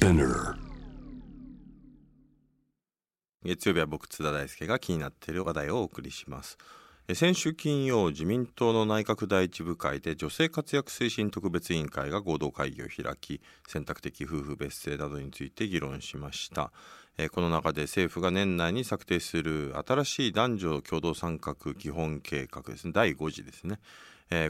Spinner 月曜日は僕津田大輔が気になっている話題をお送りします。先週金曜自民党の内閣第一部会で女性活躍推進特別委員会が合同会議を開き選択的夫婦別姓などについて議論しました。この中で政府が年内に策定する新しい男女共同参画基本計画ですね。第5次ですね。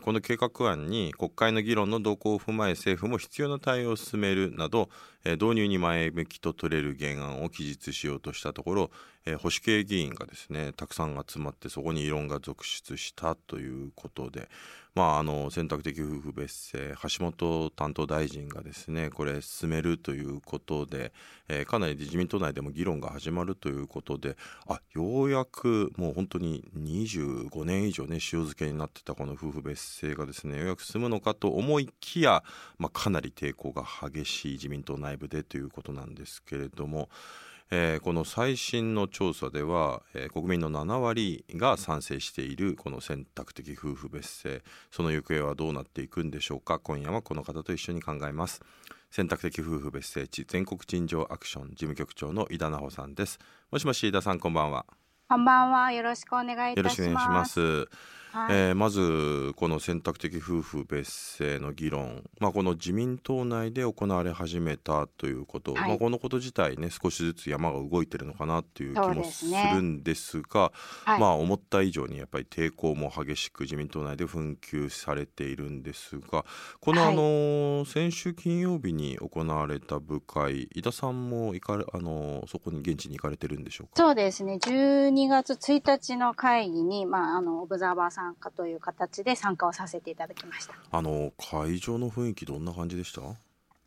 この計画案に国会の議論の動向を踏まえ政府も必要な対応を進めるなど、導入に前向きと取れる原案を記述しようとしたところ、保守系議員がですねたくさん集まってそこに異論が続出したということで、まあ、あの選択的夫婦別姓橋本担当大臣がですねこれ進めるということで、かなり自民党内でも議論が始まるということであようやくもう本当に25年以上ね塩漬けになってたこの夫婦別姓がですねようやく進むのかと思いきや、まあ、かなり抵抗が激しい自民党内部でということなんですけれども。えーこの最新の調査では、えー国民の7割が賛成しているこの選択的夫婦別姓その行方はどうなっていくんでしょうか今夜はこの方と一緒に考えます選択的夫婦別姓地全国陳情アクション事務局長の井田奈穂さんですもしもし井田さんこんばんはこんばんは。よろしくお願いいたします。よろしくお願いしますはい。えーまずこの選択的夫婦別姓の議論、まあ、この自民党内で行われ始めたということ、はい。まあ、このこと自体ね少しずつ山が動いてるのかなっていう気もでするんですがはい。まあ思った以上にやっぱり抵抗も激しく自民党内で紛糾されているんですがこのはい。あのー先週金曜日に行われた部会井田さんも行かれあのーそこに現地に行かれてるんでしょうか？そうですね。12月1日の会議に、まあ、あの、オブザーバー参加という形で参加をさせていただきました。あの会場の雰囲気どんな感じでした？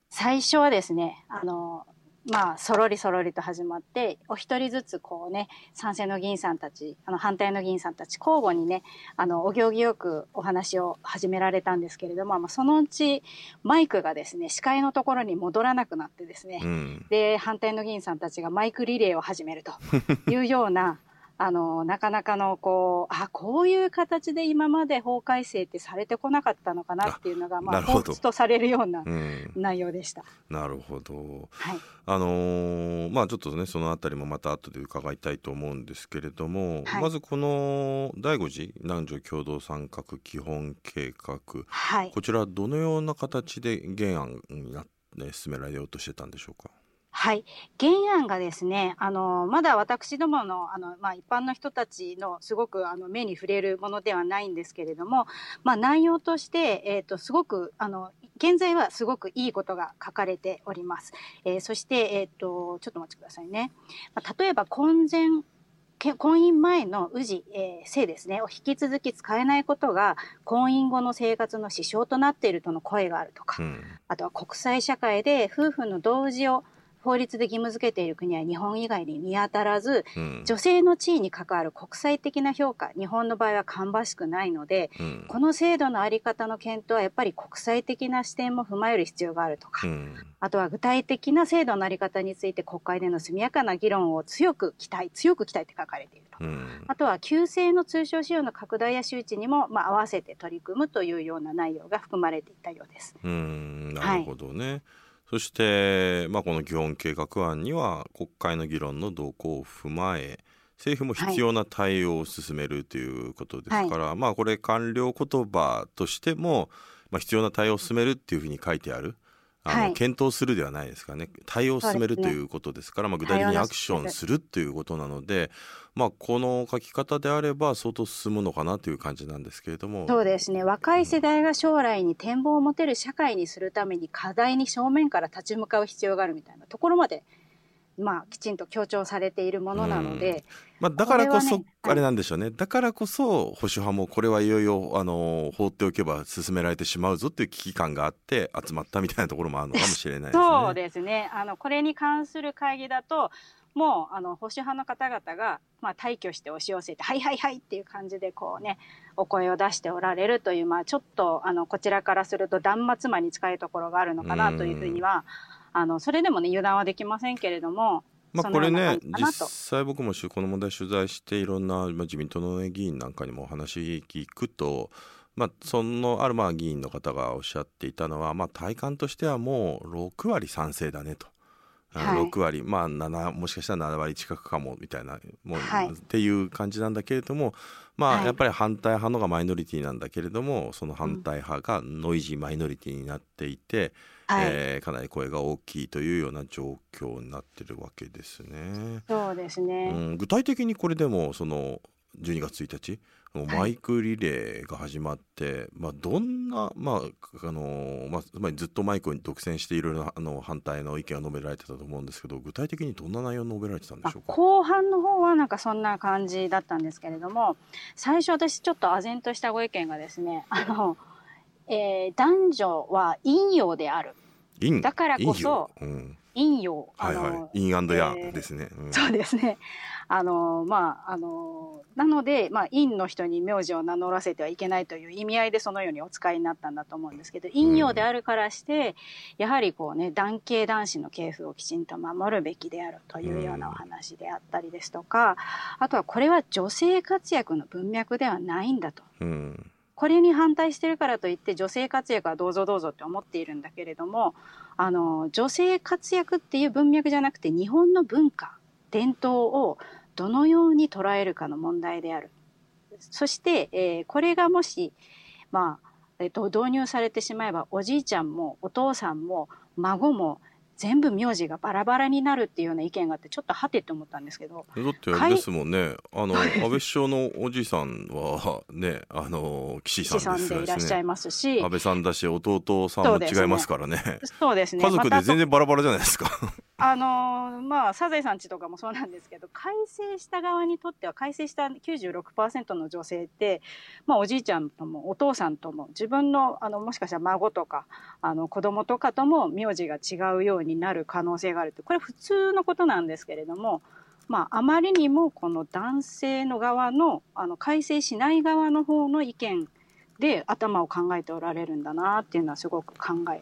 最初はですね、あの、まあ、そろりそろりと始まって、お一人ずつこうね、賛成の議員さんたち、あの、反対の議員さんたち、交互にね、あの、お行儀よくお話を始められたんですけれども、まあ、そのうち、マイクがですね、司会のところに戻らなくなってですね、うんで、反対の議員さんたちがマイクリレーを始めるというような、あの、なかなかの、こう、あ、こういう形で今まで法改正ってされてこなかったのかなっていうのが、まあ、ほど彷彿とされるようなうん、内容でした。なるほどはい。あのーまあちょっとねそのあたりもまた後で伺いたいと思うんですけれども、はいまずこの第5次男女共同参画基本計画はい。こちらどのような形で原案になって進められようとしてたんでしょうか？はい。原案がですね、あの、まだ私どもの、あの、まあ、一般の人たちのすごく、あの、目に触れるものではないんですけれども、まあ、内容として、えっ、と、すごく、あの、現在はすごくいいことが書かれております。えーそして、えっ、と、ちょっとお待ちくださいね。まあ、例えば、婚前、け婚姻前の氏、えー性ですね、を引き続き使えないことが、婚姻後の生活の支障となっているとの声があるとか、うんあとは国際社会で夫婦の同時を法律で義務付けている国は日本以外に見当たらず、うん。女性の地位に関わる国際的な評価、日本の場合は芳しくないので、うん。この制度のあり方の検討はやっぱり国際的な視点も踏まえる必要があるとか、うん。あとは具体的な制度のあり方について国会での速やかな議論を強く期待、強く期待って書かれていると。うん。あとは、旧姓の通称使用の拡大や周知にも、まあ、合わせて取り組むというような内容が含まれていたようです。うん。なるほどね、そして、まあ、この基本計画案には国会の議論の動向を踏まえ政府も必要な対応を進めるということですから、まあこれ官僚言葉としても、まあ、必要な対応を進めるっていうふうに書いてあるあの、はい検討するではないですかね対応を進めるねということですからまあ、具体的にアクションするということなので、まあ、この書き方であれば相当進むのかなという感じなんですけれども。そうですね。若い世代が将来に展望を持てる社会にするために課題に正面から立ち向かう必要があるみたいなところまで、まあ、きちんと強調されているものなので、まあ、だからこそねあれなんでしょうね、だからこそ保守派もこれはいよいよあの放っておけば進められてしまうぞっていう危機感があって集まったみたいなところもあるのかもしれないですね。そうですね。あの、これに関する会議だと、もう、あの、保守派の方々が、まあ、退去して押し寄せて、はいはいはいっていう感じで、こうね、お声を出しておられるという、まあ、ちょっと、あの、こちらからすると断末魔に近いところがあるのかなというふうには、あの、それでもね、油断はできませんけれども、まあ、これね実際僕もしこの問題取材していろんな、まあ、自民党のね議員なんかにもお話聞くと、まあ、そのあるまあ議員の方がおっしゃっていたのは、まあ、体感としてはもう6割賛成だねと。はい。6割まあ7もしかしたら7割近くかもみたいなもう、はい。っていう感じなんだけれどもまあ、はい。やっぱり反対派のがマイノリティなんだけれどもその反対派がノイジーマイノリティになっていて、はい、えーかなり声が大きいというような状況になってるわけですね。そうですね。うん、具体的にこれでもその12月1日マイクリレーが始まって、まあ、どんな、まああのまあ、つまりずっとマイクを独占していろいろなあの反対の意見が述べられてたと思うんですけど具体的にどんな内容述べられてたんであしょうか？後半の方はなんかそんな感じだったんですけれども最初私ちょっと唖然としたご意見がですねあの、えー男女は陰陽である。だからこそ陰陽。はいはい。インアンドヤえーですね、うん。そうですね。あのまああのなので、まあ、陰の人に名字を名乗らせてはいけないという意味合いでそのようにお使いになったんだと思うんですけど陰陽であるからして、やはりこうね男系男子の系譜をきちんと守るべきであるというようなお話であったりですとか、あとはこれは女性活躍の文脈ではないんだと。うんこれに反対してるからといって女性活躍はどうぞどうぞって思っているんだけれどもあの女性活躍っていう文脈じゃなくて日本の文化伝統をどのように捉えるかの問題である。そして、えーこれがもし、まあえっと導入されてしまえばおじいちゃんもお父さんも孫も全部名字がバラバラになるっていうような意見があってちょっとはてって思ったんですけどだってあれですもんね。あの安倍首相のおじいさんはねあの岸岸さんさんでいらっしゃいねますし。安倍さんだし弟さんも違いますからね。そうですね。家族で全然バラバラじゃないですか。あのまあサザエさんちとかもそうなんですけど改正した側にとっては改正した96%の女性って、まあ、おじいちゃんともお父さんとも自分のあのもしかしたら孫とかあの子供とかとも名字が違うようになる可能性があるってこれ普通のことなんですけれども、まあ、あまりにもこの男性の側のあの改正しない側の方の意見で頭を考えておられるんだなっていうのはすごく感慨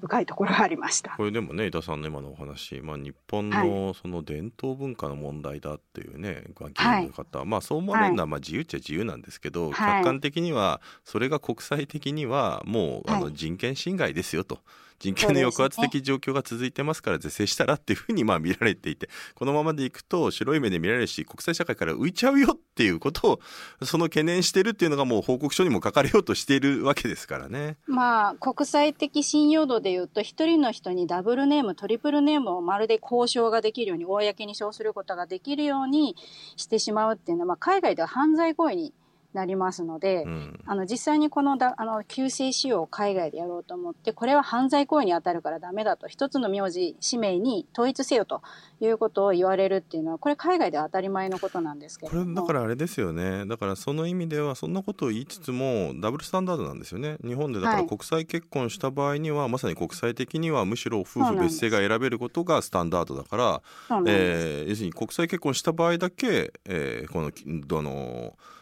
深いところがありました。これでもね井田さんの今のお話、まあ、日本のその伝統文化の問題だっていうね、まあ議員の方、まあそう思われるのはまあ自由っちゃ自由なんですけど、はい。客観的にはそれが国際的にはもうあのはい。人権侵害ですよと。人権の抑圧的状況が続いてますから是正したらっていうふうにまあ見られていてこのままでいくと白い目で見られるし国際社会から浮いちゃうよっていうことをその懸念してるっていうのがもう報告書にも書かれようとしているわけですからね。まあ、国際的信用度でいうと、一人の人にダブルネーム、トリプルネームをまるで交渉ができるように、公に称することができるようにしてしまうっていうのは、まあ、海外では犯罪行為になりますので、うん。あの実際にこのだあの旧姓使用を海外でやろうと思ってこれは犯罪行為に当たるからダメだと一つの名字氏名に統一せよということを言われるっていうのはこれ海外では当たり前のことなんですけども。れだからあれですよね。だからその意味ではそんなことを言いつつもダブルスタンダードなんですよね。日本でだからはい。国際結婚した場合には、まさに国際的にはむしろ夫婦別姓が選べることがスタンダードだから、えー要するに国際結婚した場合だけ、えーこのどのべ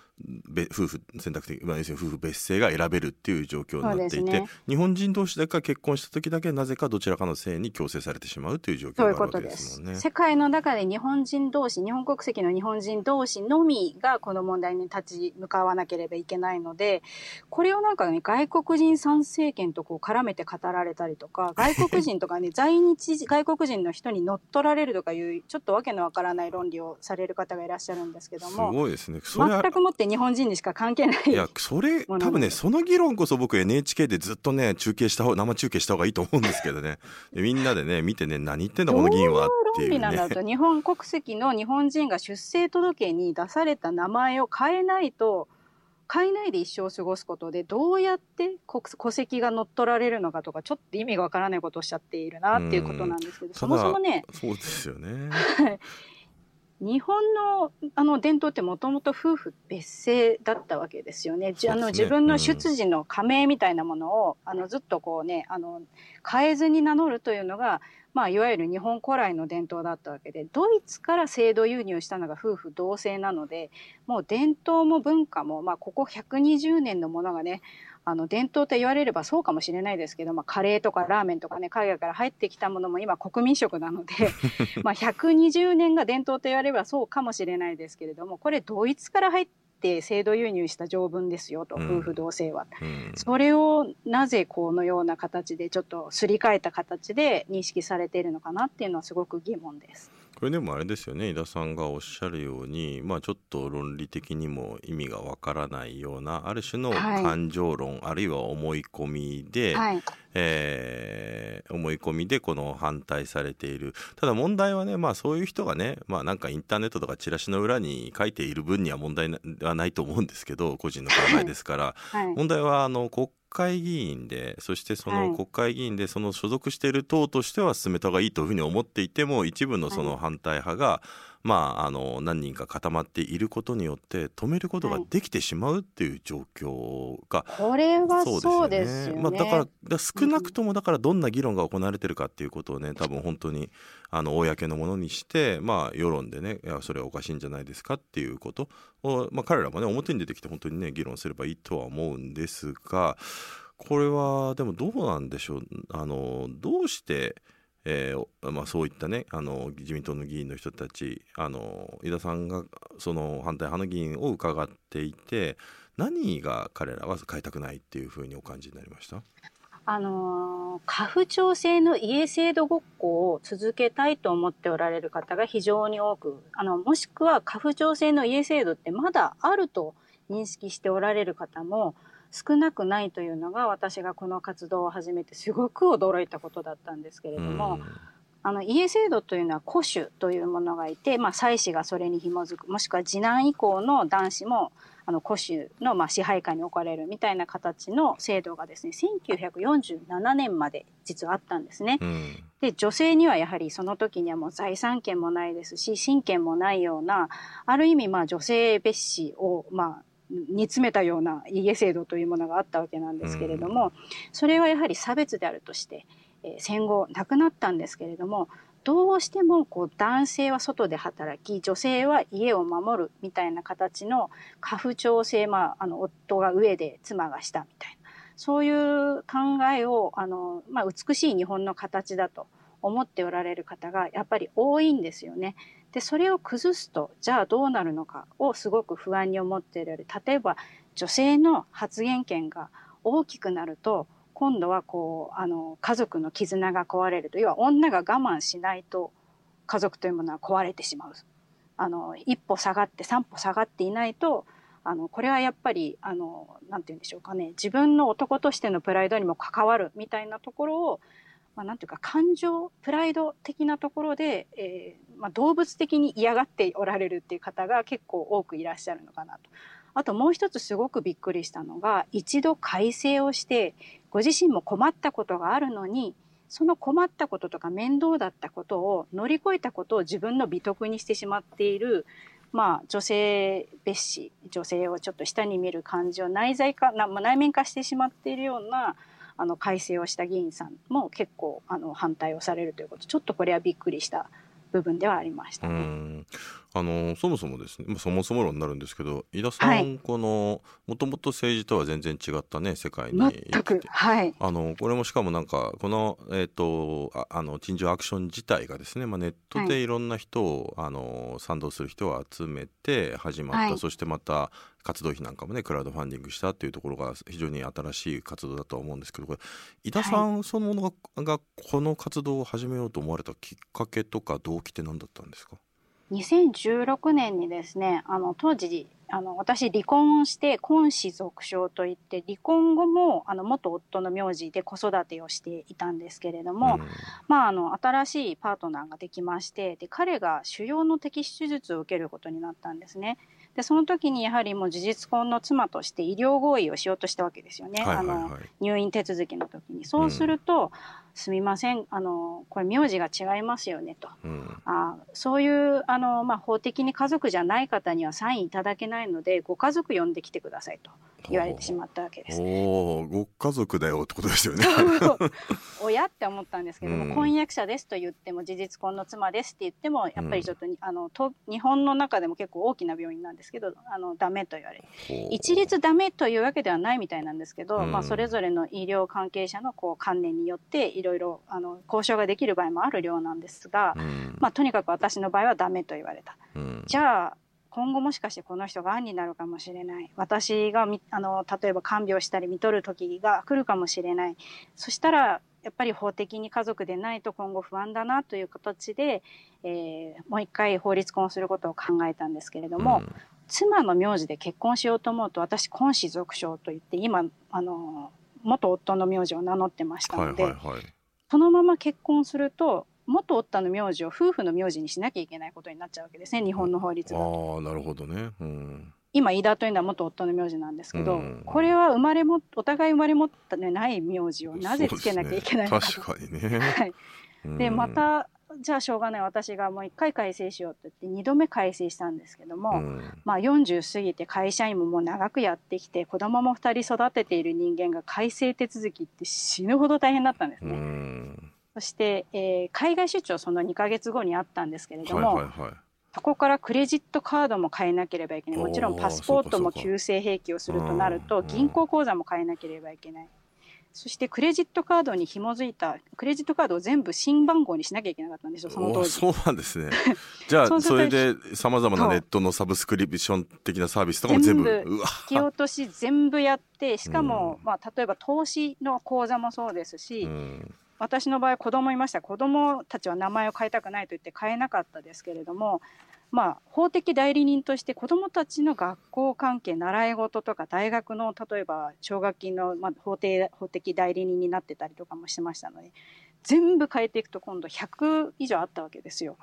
夫婦選択的、まあ、要するに夫婦別姓が選べるっていう状況になっていて、ね日本人同士だけが結婚した時だけなぜかどちらかの姓に強制されてしまうという状況があるわけとですもんね。世界の中で日本人同士日本国籍の日本人同士のみがこの問題に立ち向かわなければいけないのでこれをなんかね外国人参政権とこう絡めて語られたりとか 外国人とかね在日外国人の人に乗っ取られるとかいうちょっとわけのわからない論理をされる方がいらっしゃるんですけどすもごいですね。全くもって日本人にしか関係ないいやそれ多分ねその議論こそ僕 NHK でずっとね中継した方生中継した方がいいと思うんですけどね。でみんなでね見てね何言ってんだこの議員は。っていう論理なんだねと日本国籍の日本人が出生届に出された名前を変えないと変えないで一生を過ごすことでどうやって国戸籍が乗っ取られるのかとかちょっと意味がわからないことをおっしゃっているなっていうことなんですけどそもそもねそうですよね 日本のあの伝統ってもともと夫婦別姓だったわけですよね。じあの自分の出自の加盟みたいなものを、あのずっとこうねあの変えずに名乗るというのが、まあ、いわゆる日本古来の伝統だったわけでドイツから制度輸入したのが夫婦同姓なのでもう伝統も文化も、まあ、ここ120年のものがねあの伝統と言われればそうかもしれないですけど、まあ、カレーとかラーメンとかね海外から入ってきたものも今国民食なので まあ120年が伝統と言われればそうかもしれないですけれどもこれドイツから入っって制度輸入した条文ですよと、うん夫婦同姓は。うんそれをなぜこのような形でちょっとすり替えた形で認識されているのかなっていうのはすごく疑問です。これでもあれですよね井田さんがおっしゃるように、まあ、ちょっと論理的にも意味がわからないようなある種のはい感情論、あるいは思い込みで、はい。えー思い込みでこの反対されているただ問題はねまあそういう人がねまあなんかインターネットとかチラシの裏に書いている分には問題なはないと思うんですけど個人の考えですからはい。問題はあの国会議員でそしてそはい。の国会議員でその所属している党としては進めた方がいいというふうに思っていても一部のその反対派が、まああの何人か固まっていることによって止めることができてしまうっていう状況がこれはそうですよね。まあ、だからだから少なくともだからどんな議論が行われてるかっていうことをね多分本当にあの公のものにして、まあ、世論でねいやそれはおかしいんじゃないですかっていうことを、まあ、彼らもね表に出てきて本当にね議論すればいいとは思うんですがこれはでもどうなんでしょう？あのどうしてえーまあ、そういったねあの自民党の議員の人たちあの井田さんがその反対派の議員を伺っていて何が彼らは変えたくないっていうふうにお感じになりました？あの家父長制の家制度ごっこを続けたいと思っておられる方が非常に多く、あの、もしくは家父長制の家制度ってまだあると認識しておられる方も少なくないというのが私がこの活動を始めてすごく驚いたことだったんですけれども、あの家制度というのは戸主というものがいて、まあ、妻子がそれに紐づくもしくは次男以降の男子もあの戸主のまあ支配下に置かれるみたいな形の制度がですね1947年まで実はあったんですね。うんで女性にはやはりその時にはもう財産権もないですし親権もないようなある意味まあ女性蔑視をまあ煮詰めたような家制度というものがあったわけなんですけれども、それはやはり差別であるとして、えー戦後なくなったんですけれどもどうしてもこう男性は外で働き女性は家を守るみたいな形の家父長制、まあ、あの夫が上で妻が下みたいなそういう考えをあの、まあ、美しい日本の形だと思っておられる方がやっぱり多いんですよね。でそれを崩すとじゃあどうなるのかをすごく不安に思っている例えば女性の発言権が大きくなると今度はこうあの家族の絆が壊れると要は女が我慢しないと家族というものは壊れてしまう。あの一歩下がって三歩下がっていないとあのこれはやっぱりあのなんて言うんでしょうかね。自分の男としてのプライドにも関わるみたいなところを、まあ、なんていうか感情プライド的なところで、えーまあ、動物的に嫌がっておられるっていう方が結構多くいらっしゃるのかなと。あともう一つすごくびっくりしたのが一度改正をしてご自身も困ったことがあるのにその困ったこととか面倒だったことを乗り越えたことを自分の美徳にしてしまっているまあ女性蔑視女性をちょっと下に見る感じを内在化内面化してしまっているようなあの改正をした議員さんも結構あの反対をされるということちょっとこれはびっくりした部分ではありましたね。んあのそもそもですね、まあ、そもそも論になるんですけど井田さん、はい。このもともと政治とは全然違ったね世界に。全くはい。あのこれもしかもなんかこの、えー、とああの陳情アクション自体がですね、まあ、ネットはでいろんな人を、あの賛同する人を集めて始まった、はい。そしてまた活動費なんかもねクラウドファンディングしたっていうところが非常に新しい活動だとは思うんですけどこれ井田さんそのものが,、がこの活動を始めようと思われたきっかけとか動機って何だったんですか？2016年にですねあの当時あの私離婚をして婚子続称といって離婚後もあの元夫の名字で子育てをしていたんですけれども、うんまあ、あの新しいパートナーができましてで彼が腫瘍の摘出手術を受けることになったんですね。でその時にやはりもう事実婚の妻として医療合意をしようとしたわけですよね。あのはい入院手続きの時に。そうすると、すみませんあのこれ名字が違いますよねと。うん。あそういうあの、まあ、法的に家族じゃない方にはサインいただけないのでご家族呼んできてくださいと言われてしまったわけです。おおご家族だよってことですよね。親って思ったんですけども、うん。婚約者ですと言っても事実婚の妻ですって言ってもやっぱりちょっとに、あのと日本の中でも結構大きな病院なんですけどあのダメと言われ一律ダメというわけではないみたいなんですけど、うん。まあ、それぞれの医療関係者のこう観念によっていろいろあの交渉ができる場合もあるようなんですが、うん。まあ、とにかく私の場合はダメと言われた。うん。じゃあ今後もしかしてこの人が癌になるかもしれない。私がみ、あの、例えば看病したり見とる時が来るかもしれない。そしたら、やっぱり法的に家族でないと今後不安だなという形で、えー、もう一回法律婚することを考えたんですけれども、うん、妻の名字で結婚しようと思うと私婚子属称といって今あの元夫の名字を名乗ってましたので、はいはいはい、そのまま結婚すると元夫の名字を夫婦の名字にしなきゃいけないことになっちゃうわけですね日本の法律が。ああなるほどね、うん、今飯田というのは元夫の名字なんですけど、うん、これは生まれもお互い生まれ持ったねない名字をなぜつけなきゃいけないのか、ね、確かにね。はい、でまたじゃあしょうがない。私がもう一回改正しようって言って二度目改正したんですけども、うん、まあ40過ぎて会社員ももう長くやってきて子供も2人育てている人間が改正手続きって死ぬほど大変だったんですね。うんそして、えー、海外出張その2か月後にあったんですけれども、はいはいはい、そこからクレジットカードも変えなければいけない。もちろんパスポートも旧正併記をするとなると銀行口座も変えなければいけない。そしてクレジットカードに紐づいたクレジットカードを全部新番号にしなきゃいけなかったんですよその当時。そうなんですね。じゃあそれでさまざまなネットのサブスクリプション的なサービスとかも全部引き落とし全部やってしかも、まあ、例えば投資の口座もそうですし、うん私の場合子供いました。子供たちは名前を変えたくないと言って変えなかったですけれどもまあ、法的代理人として子どもたちの学校関係習い事とか大学の例えば奨学金の、まあ、法定法的代理人になってたりとかもしてましたので全部変えていくと今度100以上あったわけですよ。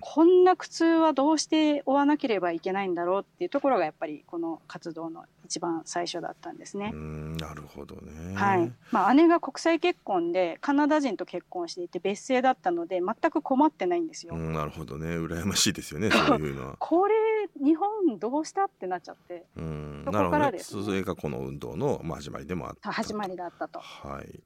こんな苦痛はどうして負わなければいけないんだろうっていうところがやっぱりこの活動の一番最初だったんですね。なるほどね。はい。まあ姉が国際結婚でカナダ人と結婚していて別姓だったので全く困ってないんですよ。なるほどね。羨ましいですよね。そういうのは。これ日本どうしたってなっちゃって。うん。そこからです、ね、それがこの運動の始まりでもあった始まりだったと。はい。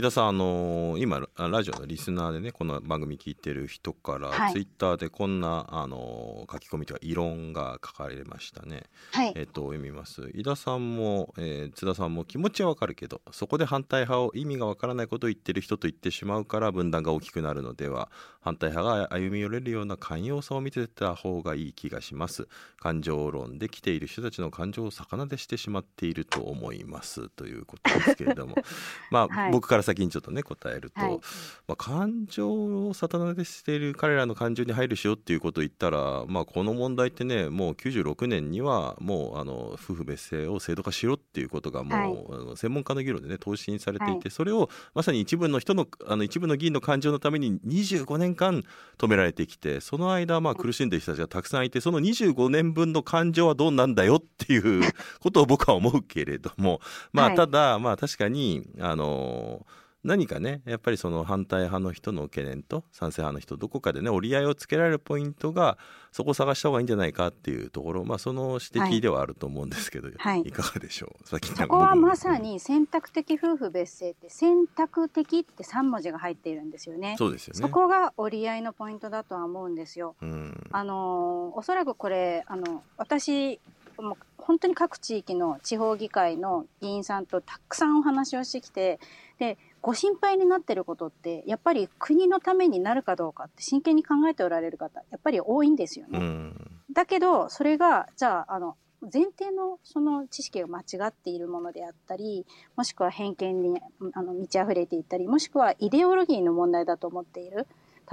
井田さん、あのー、今ラジオのリスナーでねこの番組聞いてる人から、はい、ツイッターでこんな、あのー、書き込みというか異論が書かれましたね。はい、えっ、と読みます。井田さんも、えー、津田さんも気持ちはわかるけどそこで反対派を意味がわからないことを言ってる人と言ってしまうから分断が大きくなるのでは反対派が歩み寄れるような寛容さを見せた方がいい気がします。感情論で来ている人たちの感情を逆なでしてしまっていると思います。ということですけれども。まあ、はい、僕から先にちょっとね答えると、はい、まあ、感情をサタナでしている彼らの感情に配慮しようっていうことを言ったら、まあ、この問題ってねもう96年にはもうあの夫婦別姓を制度化しろっていうことがもう、はい、あの専門家の議論でね答申されていて、それをまさに一部の人のあの一部の議員の感情のために25年間止められてきてその間まあ苦しんでる人たちがたくさんいてその25年分の感情はどうなんだよっていうことを僕は思うけれどもまあただまあ確かにあの何かねやっぱりその反対派の人の懸念と賛成派の人どこかでね折り合いをつけられるポイントがそこを探した方がいいんじゃないかっていうところ、まあ、その指摘ではあると思うんですけど、はい、い。かがでしょう？そこはまさに選択的夫婦別姓って選択的って3文字が入っているんですよね。そうですよね。そこが折り合いのポイントだとは思うんですよ。うん、あのおそらくこれあの私もう本当に各地域の地方議会の議員さんとたくさんお話をしてきてでご心配になってることって、やっぱり国のためになるかどうかって真剣に考えておられる方、やっぱり多いんですよね。だけど、それが、じゃあ、あの、前提のその知識が間違っているものであったり、もしくは偏見にあの満ち溢れていったり、もしくはイデオロギーの問題だと思っている。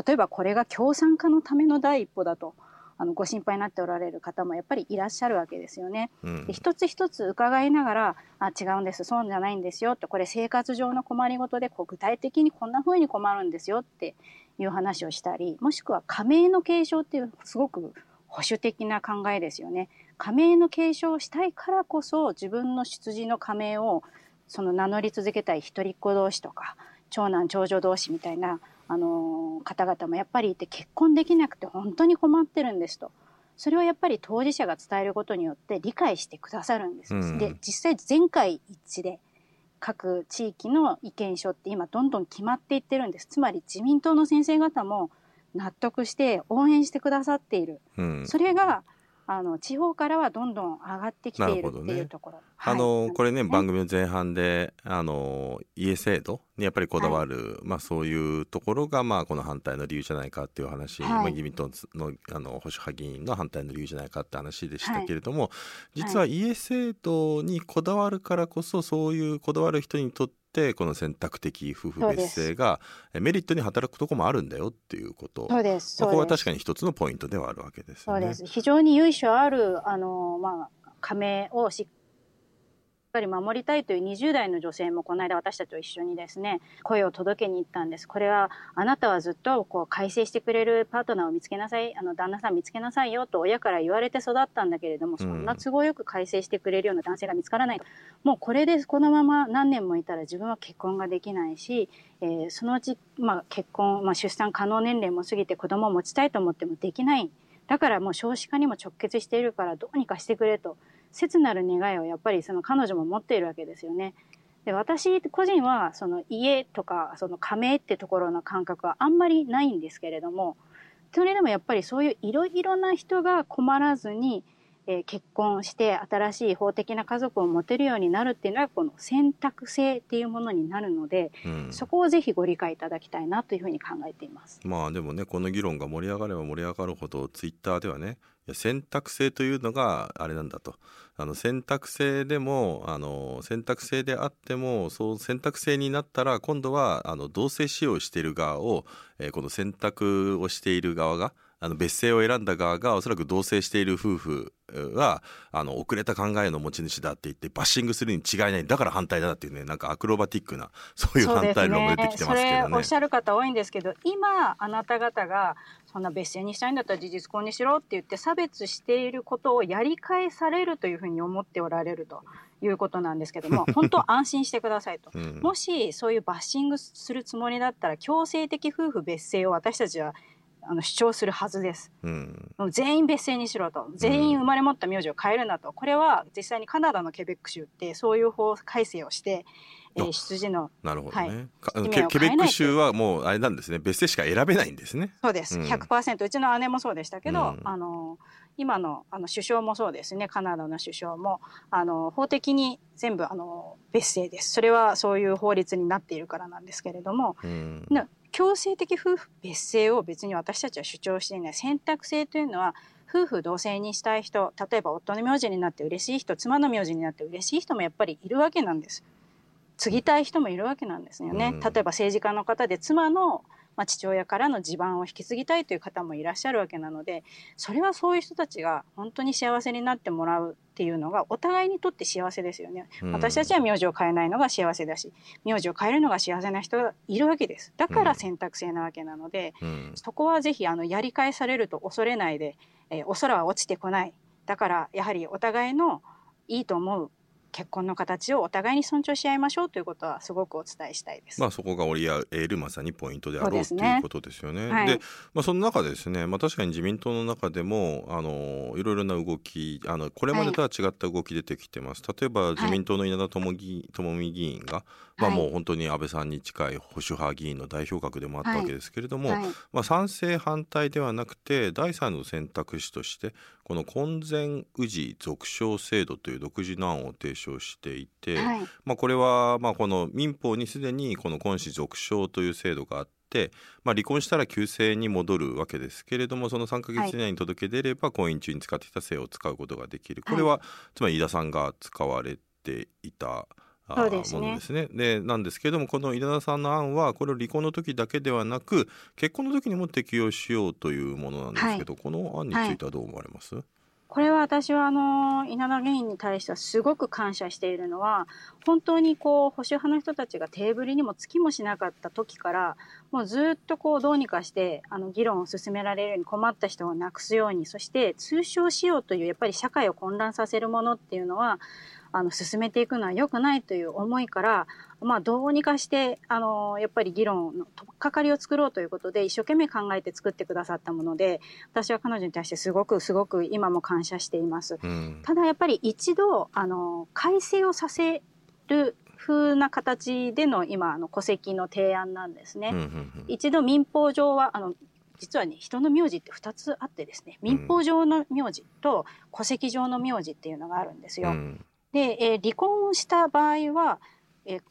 例えばこれが共産化のための第一歩だと。あのご心配になっておられる方もやっぱりいらっしゃるわけですよね。うん、で一つ一つ伺いながらあ違うんですそうじゃないんですよってこれ生活上の困りごとでこう具体的にこんな風に困るんですよっていう話をしたりもしくは加盟の継承っていうすごく保守的な考えですよね。加盟の継承をしたいからこそ自分の出自の加盟をその名乗り続けたい一人っ子同士とか長男長女同士みたいなあの方々もやっぱりいて結婚できなくて本当に困ってるんですと。それをやっぱり当事者が伝えることによって理解してくださるんです。うん、で、実際全会一致で各地域の意見書って今どんどん決まっていってるんです。つまり自民党の先生方も納得して応援してくださっている。うん、それがあの地方からはどんどん上がってきているっていうところ。ね。はい、あのこれね、ね、番組の前半であの家制度にやっぱりこだわる、はい、まあそういうところがまあこの反対の理由じゃないかっていう話、はい、まあ、自民党のあの保守派議員の反対の理由じゃないかって話でしたけれども、実は家制度にこだわるからこそそういうこだわる人にとってってこの選択的夫婦別姓がメリットに働くとこもあるんだよっていうこと。そうです。ここは確かに一つのポイントではあるわけです、ね、そうです。非常に由緒あるあの、まあ、加盟をしっぱり守りたいという20代の女性もこの間私たちと一緒にですね声を届けに行ったんです。これはあなたはずっとこう改正してくれるパートナーを見つけなさいあの旦那さん見つけなさいよと親から言われて育ったんだけれどもそんな都合よく改正してくれるような男性が見つからない、もうこれでこのまま何年もいたら自分は結婚ができないし、えー、そのうち、まあ、結婚、まあ、出産可能年齢も過ぎて子供を持ちたいと思ってもできない。だからもう少子化にも直結しているからどうにかしてくれと切なる願いをやっぱりその彼女も持っているわけですよね。で私個人はその家とかその加盟ってところの感覚はあんまりないんですけれどもそれでもやっぱりそういういろいろな人が困らずにえー、結婚して新しい法的な家族を持てるようになるっていうのはこの選択性っていうものになるので、うん、そこをぜひご理解いただきたいなというふうに考えています。まあでもねこの議論が盛り上がれば盛り上がるほどツイッターではね選択性というのがあれなんだとあの選択性でもあの選択性であってもそう選択性になったら今度はあの同性使用している側を、えー、この選択をしている側があの別姓を選んだ側がおそらく同棲している夫婦はあの遅れた考えの持ち主だって言ってバッシングするに違いないだから反対だっていうねなんかアクロバティックなそういう反対論も出てきてますけどね。おっしゃる方多いんですけど今あなた方がそんな別姓にしたいんだったら事実婚にしろって言って差別していることをやり返されるというふうに思っておられると。いうことなんですけども 本当安心してくださいと、うん、もしそういうバッシングするつもりだったら強制的夫婦別姓を私たちはあの主張するはずです、うん、全員別姓にしろと。全員生まれ持った名字を変えるなと。これは実際にカナダのケベック州ってそういう法改正をしてえー、出自のなるほどね、はい、ケケベック州はもうあれなんですね。別姓しか選べないんですね。そうです、うん、100%うちの姉もそうでしたけど、うん、あの今のあの首相もそうですね。カナダの首相もあの法的に全部あの別姓です。それはそういう法律になっているからなんですけれども、うん、強制的夫婦別姓を別に私たちは主張していない選択制というのは夫婦同姓にしたい人例えば夫の名字になって嬉しい人妻の名字になって嬉しい人もやっぱりいるわけなんです。継ぎたい人もいるわけなんですよね。例えば政治家の方で妻のまあ、父親からの地盤を引き継ぎたいという方もいらっしゃるわけなのでそれはそういう人たちが本当に幸せになってもらうっていうのがお互いにとって幸せですよね、うん、私たちは名字を変えないのが幸せだし名字を変えるのが幸せな人がいるわけです。だから選択制なわけなので、うん、そこはぜひあのやり返されると恐れないで、えー、お空は落ちてこない。だからやはりお互いのいいと思う結婚の形をお互いに尊重し合いましょうということはすごくお伝えしたいです。まあそこが折り合えるまさにポイントであろうということですよね。で、はい、まあその中でですね、まあ確かに自民党の中でもあのいろいろな動き、あのこれまでとは違った動き出てきてます。はい、例えば自民党の稲田朋美議員が、まあもう本当に安倍さんに近い保守派議員の代表格でもあったわけですけれども、はい、まあ賛成反対ではなくて第三の選択肢としてこの婚前氏続称制度という独自の案を提唱していて、はい、まあこれはまあこの民法にすでにこの婚子続称という制度があって、まあ、離婚したら旧姓に戻るわけですけれどもその3か月以内に届け出れば、婚姻中に使っていた姓を使うことができる。これは、つまり飯田さんが使われていたそうですね、ものですね。でなんですけれどもこの稲田さんの案はこれを離婚の時だけではなく結婚の時にも適用しようというものなんですけど、はい、この案についてはどう思われます、はい、これは私はあの稲田議員に対してはすごく感謝しているのは本当にこう保守派の人たちがテーブルにもつきもしなかった時からもうずっとこうどうにかしてあの議論を進められるように困った人をなくすようにそして通称しようというやっぱり社会を混乱させるものっていうのはあの進めていくのは良くないという思いから、まあ、どうにかしてあのやっぱり議論の取っかかりを作ろうということで一生懸命考えて作ってくださったもので私は彼女に対してすごくすごく今も感謝しています。うん、ただやっぱり一度あの改正をさせる風な形での今あの戸籍の提案なんですね。一度民法上はあの実はね人の名字って2つあってですね民法上の名字と戸籍上の名字っていうのがあるんですよ。うん、で、えー、離婚をした場合は、えー、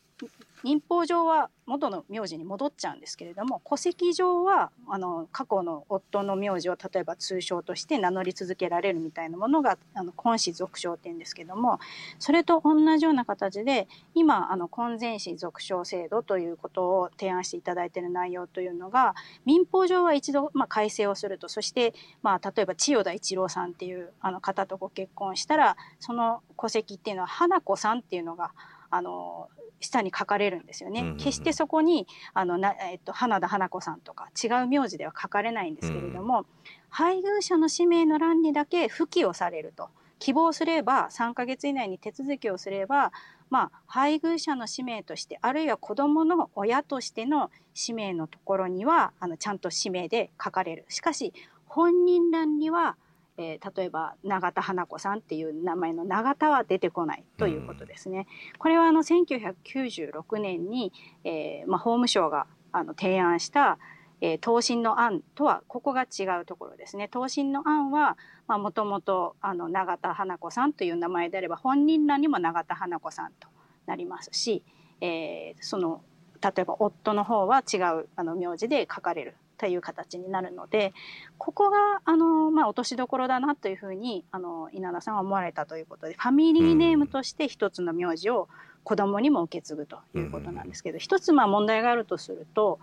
民法上は元の名字に戻っちゃうんですけれども戸籍上はあの過去の夫の名字を例えば通称として名乗り続けられるみたいなものがあの婚子続称っていうんですけどもそれと同じような形で今あの婚前子続称制度ということを提案していただいている内容というのが民法上は一度、まあ、改正をするとそして、まあ、例えば千代田一郎さんっていうあの方とご結婚したらその戸籍っていうのは花子さんっていうのがあの下に書かれるんですよね。うんうんうん、決してそこにあのな、えっと、花田花子さんとか違う名字では書かれないんですけれども、うん、配偶者の氏名の欄にだけ付記をされると。希望すれば3ヶ月以内に手続きをすれば、まあ、配偶者の氏名としてあるいは子どもの親としての氏名のところにはあのちゃんと氏名で書かれるしかし本人欄にはえー、例えば永田花子さんっていう名前の永田は出てこないということですね。うん、これはあの1996年に、えーまあ、法務省があの提案した、えー、答申の案とはここが違うところですね。答申の案はもともと永田花子さんという名前であれば本人らにも永田花子さんとなりますし、えー、その例えば夫の方は違うあの名字で書かれるという形になるのでここがあの、まあ、落としどころだなというふうにあの稲田さんは思われたということでファミリーネームとして一つの名字を子供にも受け継ぐということなんですけど、一つまあ問題があるとすると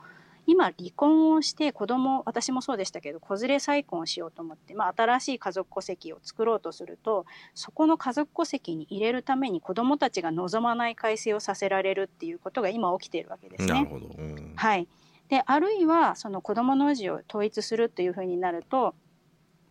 今離婚をして子供私もそうでしたけど子連れ再婚をしようと思って、まあ、新しい家族戸籍を作ろうとするとそこの家族戸籍に入れるために子供たちが望まない改正をさせられるっていうことが今起きているわけですね。うん、はいであるいはその子どもの氏を統一するっていうふうになると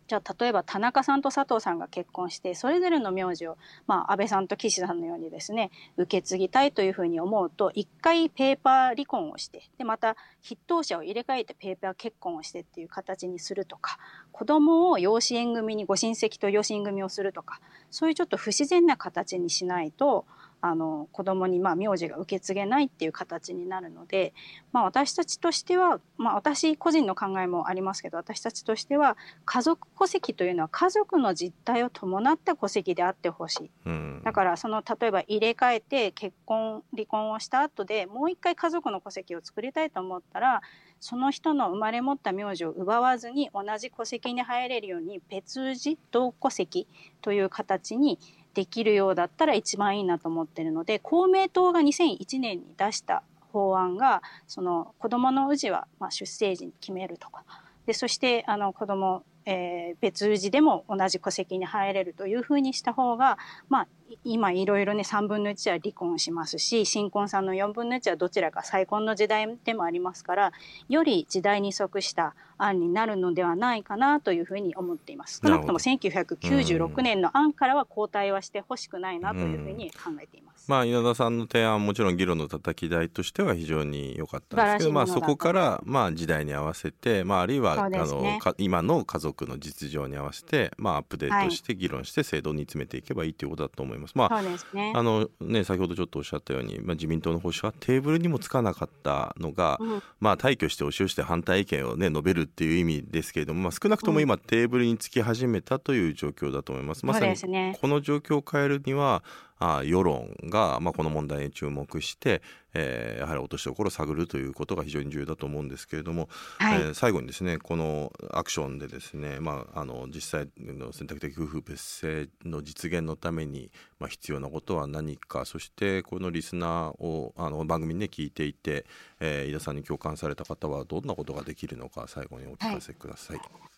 じゃあ例えば田中さんと佐藤さんが結婚してそれぞれの名字を、まあ、安倍さんと岸さんのようにですね受け継ぎたいというふうに思うと一回ペーパー離婚をしてでまた筆頭者を入れ替えてペーパー結婚をしてっていう形にするとか子供を養子縁組にご親戚と養子縁組をするとかそういうちょっと不自然な形にしないとあの子供にまあ名字が受け継げないっていう形になるので、まあ、私たちとしては、まあ、私個人の考えもありますけど私たちとしては家族戸籍というのは家族の実態を伴った戸籍であってほしい、うん、だからその例えば入れ替えて結婚離婚をした後でもう一回家族の戸籍を作りたいと思ったらその人の生まれ持った名字を奪わずに同じ戸籍に入れるように別氏同戸籍という形にできるようだったら一番いいなと思ってるので公明党が2001年に出した法案がその子どもの氏はまあ出生時に決めるとか。でそしてあの子ども、えー、別氏でも同じ戸籍に入れるというふうにした方が、まあ、今いろいろね3分の1は離婚しますし新婚さんの4分の1はどちらか再婚の時代でもありますからより時代に即した案になるのではないかなというふうに思っています。少なくとも1996年の案からは交代はしてほしくないなというふうに考えています。まあ、稲田さんの提案もちろん議論の叩き台としては非常に良かったんですけど、まあ、そこからまあ時代に合わせて、まあ、あるいは、ね、あの今の家族の実情に合わせて、まあ、アップデートして議論して制度に詰めていけばいいということだと思います。まあ、ね、あのね、先ほどちょっとおっしゃったように、まあ、自民党の方針はテーブルにもつかなかったのが、うん、まあ、退去して押し寄して反対意見を、ね、述べるっていう意味ですけれども、まあ、少なくとも今、テーブルにつき始めたという状況だと思います。まさにこの状況を変えるにはあ世論が、まあ、この問題に注目して、えー、やはり落としどころを探るということが非常に重要だと思うんですけれども、はい、えー、最後にですねこのアクションでですね、まあ、あの実際の選択的夫婦別姓の実現のために、まあ、必要なことは何かそしてこのリスナーをあの番組に、ね、聞いていて、えー、井田さんに共感された方はどんなことができるのか最後にお聞かせください。はい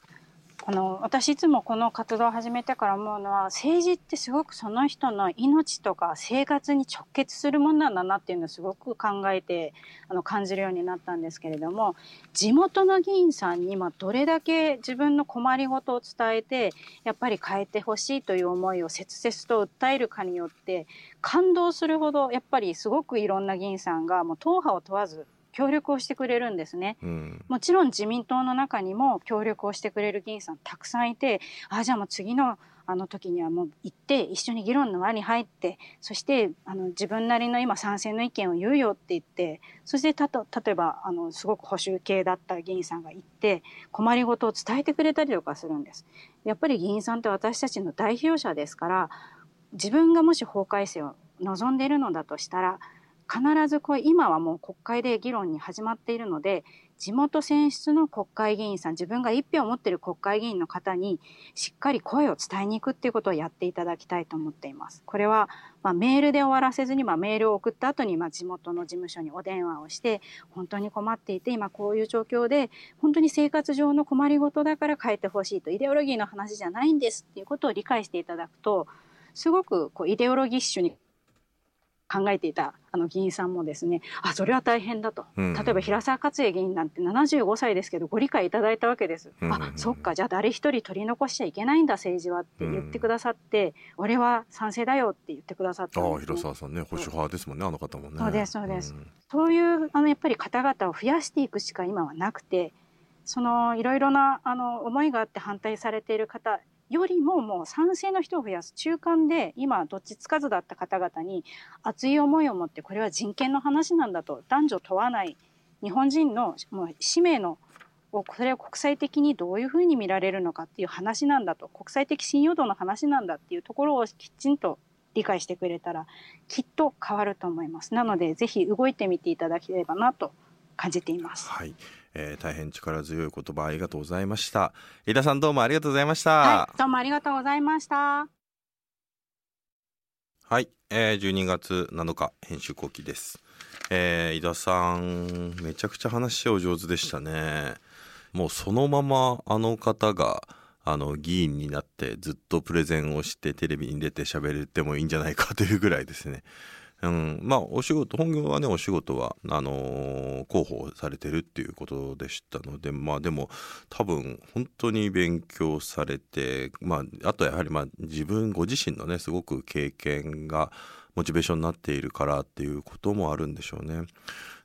この私いつもこの活動を始めてから思うのは政治ってすごくその人の命とか生活に直結するものなんだなっていうのをすごく考えてあの感じるようになったんですけれども地元の議員さんに今どれだけ自分の困りごとを伝えてやっぱり変えてほしいという思いを切々と訴えるかによって感動するほどやっぱりすごくいろんな議員さんがもう党派を問わず協力をしてくれるんですね。うん、もちろん自民党の中にも協力をしてくれる議員さんたくさんいて、あ、じゃあもう次のあの時にはもう行って一緒に議論の輪に入ってそしてあの自分なりの今賛成の意見を言うよって言ってそしてたと例えばあのすごく保守系だった議員さんが行って困りごとを伝えてくれたりとかするんです。やっぱり議員さんって私たちの代表者ですから自分がもし法改正を望んでいるのだとしたら必ずこう今はもう国会で議論に始まっているので地元選出の国会議員さん、自分が一票を持っている国会議員の方にしっかり声を伝えに行くっていうことをやっていただきたいと思っています。これは、まあ、メールで終わらせずに、まあ、メールを送った後に、まあ、地元の事務所にお電話をして、本当に困っていて、今こういう状況で、本当に生活上の困りごとだから変えてほしいと、イデオロギーの話じゃないんですっていうことを理解していただくと、すごくこうイデオロギッシュに考えていたあの議員さんもですねあそれは大変だと、うん、例えば平沢勝栄議員なんて75歳ですけどご理解いただいたわけです、うん、あそっかじゃあ誰一人取り残しちゃいけないんだ政治はって言ってくださって、うん、俺は賛成だよって言ってくださったね、あ平沢さんね保守派ですもんねあの方もね。そうですそうです、そういうあのやっぱり方々を増やしていくしか今はなくてそのいろいろなあの思いがあって反対されている方よりももう賛成の人を増やす中間で今どっちつかずだった方々に熱い思いを持ってこれは人権の話なんだと男女問わない日本人のもう使命のをこれを国際的にどういうふうに見られるのかっていう話なんだと国際的信用度の話なんだっていうところをきちんと理解してくれたらきっと変わると思います。なのでぜひ動いてみていただければなと感じています。はい。えー、大変力強い言葉ありがとうございました。井田さんどうもありがとうございました。はい、どうもありがとうございました。はい、えー、12月7日編集後期です、えー、井田さんめちゃくちゃ話お上手でしたね。もうそのままあの方があの議員になってずっとプレゼンをしてテレビに出て喋れてもいいんじゃないかというぐらいですねうん、まあお仕事本業はねお仕事はあのー、広報されてるっていうことでしたのでまあでも多分本当に勉強されてまああとやはりまあ自分ご自身のねすごく経験がモチベーションになっているからっていうこともあるんでしょうね。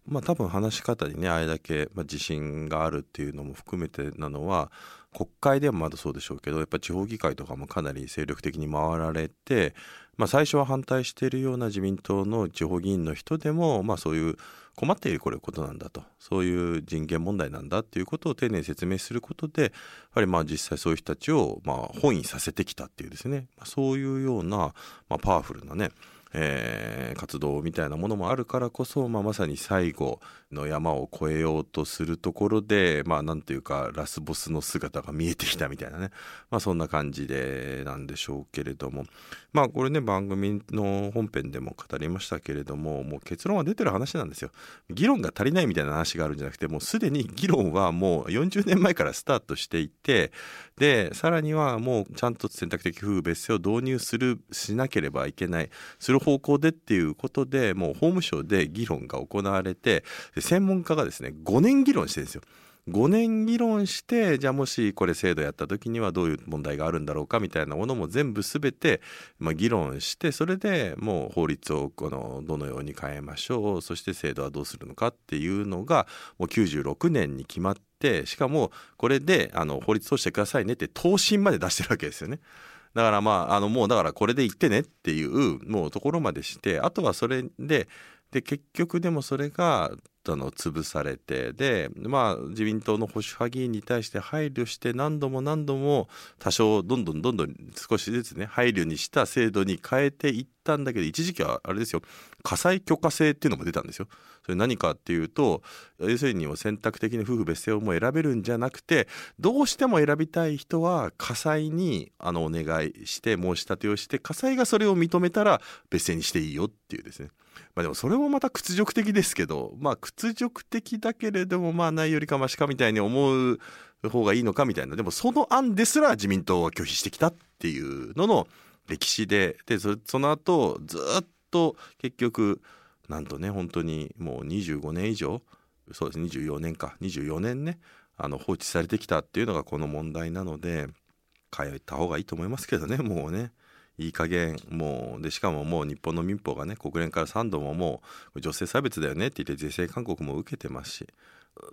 まあ多分話し方にねあれだけ、まあ、自信があるっていうのも含めてなのは国会でもまだそうでしょうけどやっぱ地方議会とかもかなり精力的に回られて、まあ、最初は反対しているような自民党の地方議員の人でも、まあ、そういう困っているこれことなんだと。そういう人権問題なんだっていうことを丁寧に説明することでやはりまあ実際そういう人たちをまあ本意させてきたっていうですね、まあ、そういうような、まあ、パワフルなねえー、活動みたいなものもあるからこそ、まあ、まさに最後の山を越えようとするところでまあなんていうかラスボスの姿が見えてきたみたいなね、まあ、そんな感じでなんでしょうけれども。まあこれね番組の本編でも語りましたけれどももう結論は出てる話なんですよ。議論が足りないみたいな話があるんじゃなくてもうすでに議論はもう40年前からスタートしていてでさらにはもうちゃんと選択的夫婦別姓を導入するしなければいけない。する方向でっていうことでもう法務省で議論が行われて専門家がですね5年議論してるんですよ。5年議論してじゃあもしこれ制度やった時にはどういう問題があるんだろうかみたいなものも全部全て、まあ、議論してそれでもう法律をこのどのように変えましょうそして制度はどうするのかっていうのがもう96年に決まってしかもこれであの法律通してくださいねって答申まで出してるわけですよね。だからまああのもうだからこれで言ってねっていうもうところまでしてあとはそれでで結局でもそれがあの潰されてでまあ自民党の保守派議員に対して配慮して何度も何度も多少どんどんどんどん少しずつね配慮にした制度に変えていったんだけど一時期はあれですよ火災許可制っていうのも出たんですよ。それ何かっていうと要するに選択的に夫婦別姓をも選べるんじゃなくてどうしても選びたい人は火災にあのお願いして申し立てをして火災がそれを認めたら別姓にしていいよっていうですね。まあでもそれもまた屈辱的ですけどまあ屈辱的だけれどもまあないよりかましかみたいに思う方がいいのかみたいなでもその案ですら自民党は拒否してきたっていうのの歴史ででその後ずっと結局なんとね本当にもう25年以上そうです24年か24年ねあの放置されてきたっていうのがこの問題なので変えた方がいいと思いますけどねもうね。いい加減もうでしかももう日本の民法がね国連から3度ももう女性差別だよねって言って是正勧告も受けてますし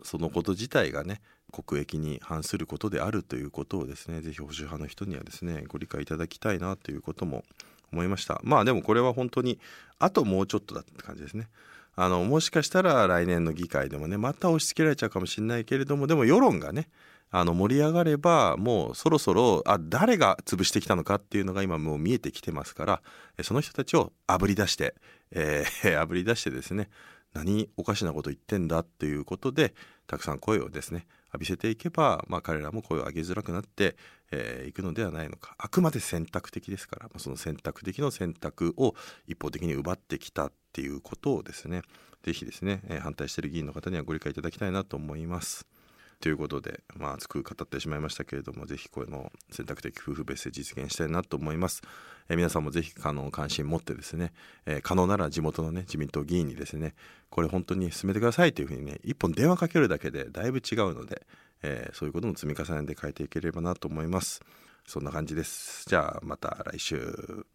そのこと自体がね国益に反することであるということをですね是非保守派の人にはですねご理解いただきたいなということも思いました。まあでもこれは本当にあともうちょっとだって感じですね。あのもしかしたら来年の議会でもねまた押し付けられちゃうかもしれないけれどもでも世論がねあの盛り上がればもうそろそろあ誰が潰してきたのかっていうのが今もう見えてきてますからその人たちをあぶり出して、えー、あぶり出してですね何おかしなこと言ってんだっていうことでたくさん声をですね浴びせていけば、まあ、彼らも声を上げづらくなってい、えー、くのではないのかあくまで選択的ですから、まあ、その選択的の選択を一方的に奪ってきたっていうことをですね是非ですね、えー、反対している議員の方にはご理解いただきたいなと思います。ということで、まあ、熱く語ってしまいましたけれども、ぜひこの選択的夫婦別姓実現したいなと思います。え、皆さんもぜひあの関心持ってですね、えー、可能なら地元のね、自民党議員にですね、これ本当に進めてくださいというふうにね、一本電話かけるだけでだいぶ違うので、えー、そういうことも積み重ねて変えていければなと思います。そんな感じです。じゃあまた来週。